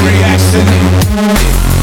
reaction.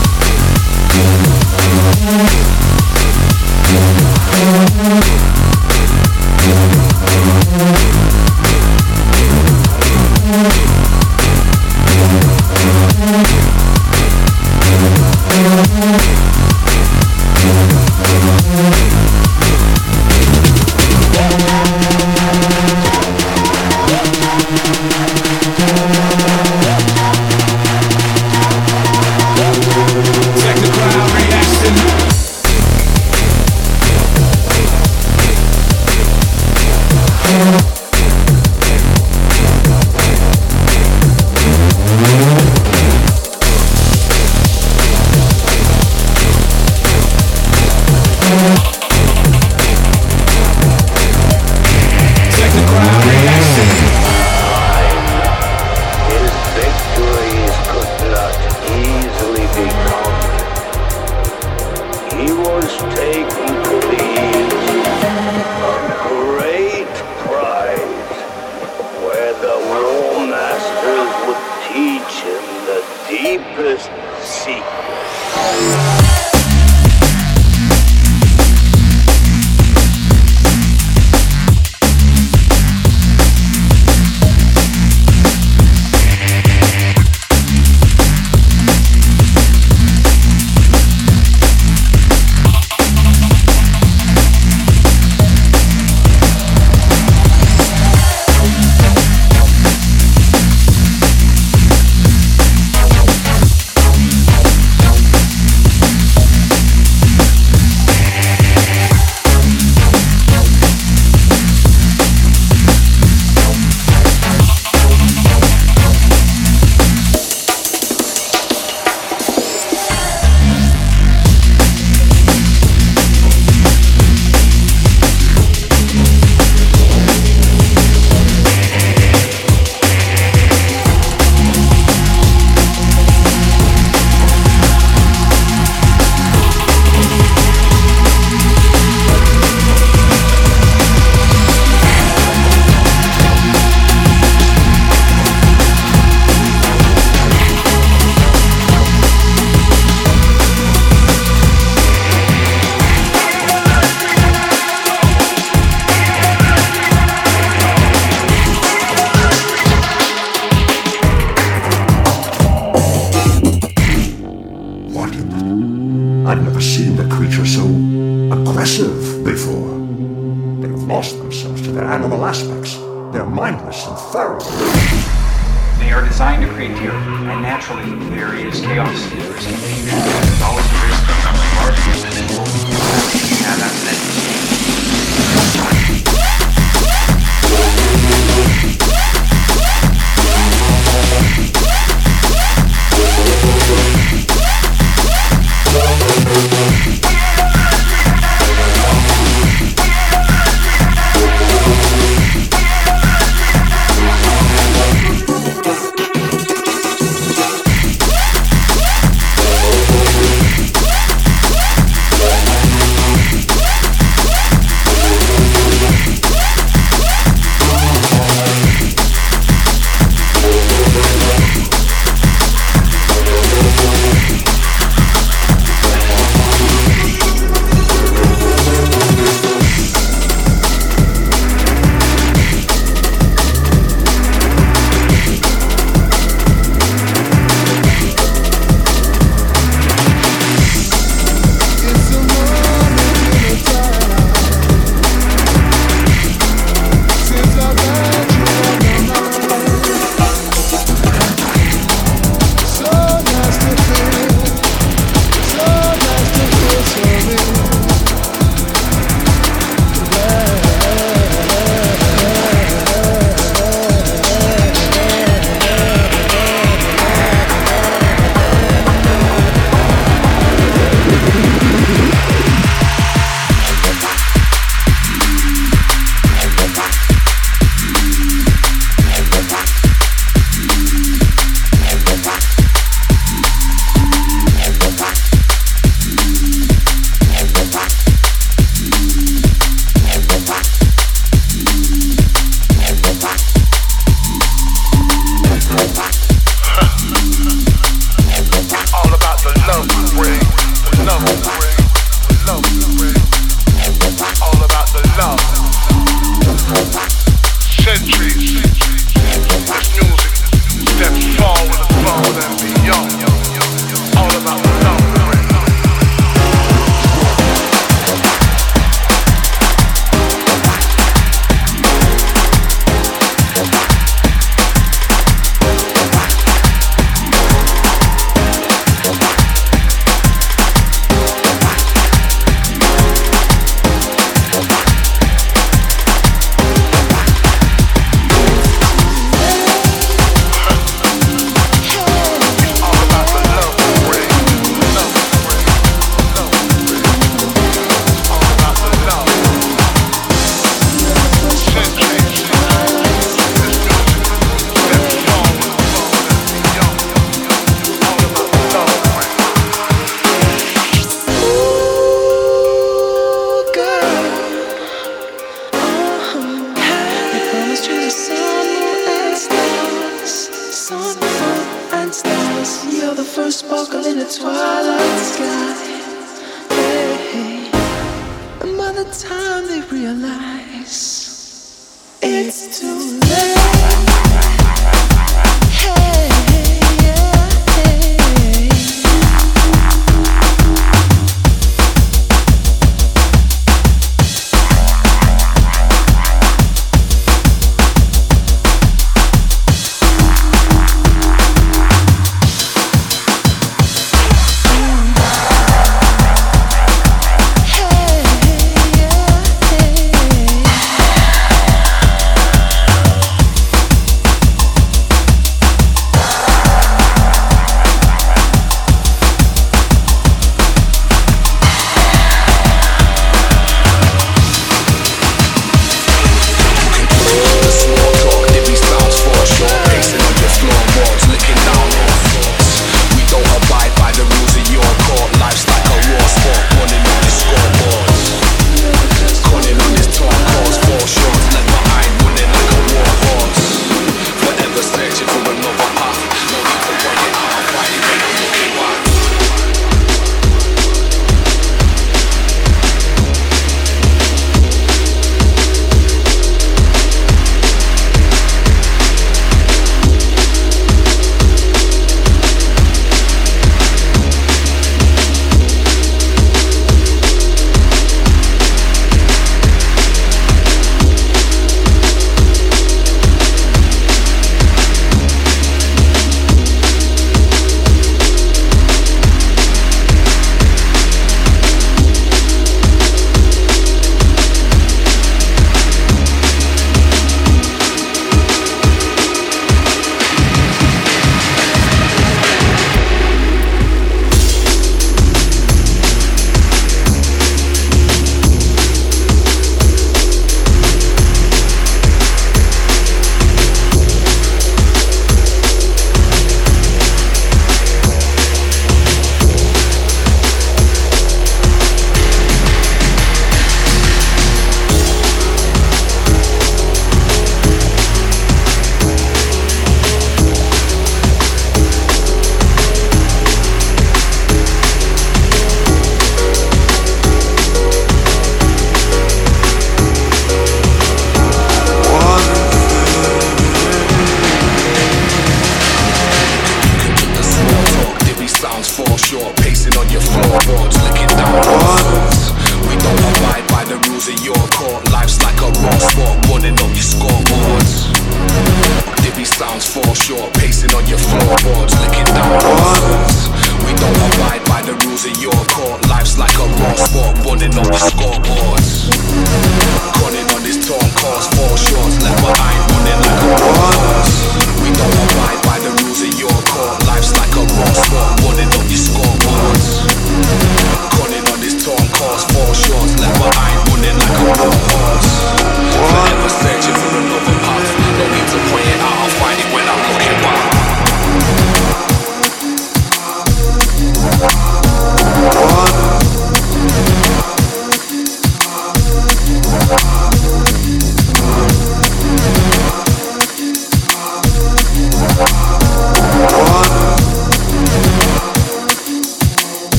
I've never seen a creature so aggressive before. They've lost themselves to their animal aspects. They're mindless and feral. They are designed to create fear, and naturally, there is chaos, there's confusion, there's always a risk of something larger than Yeah, that's it.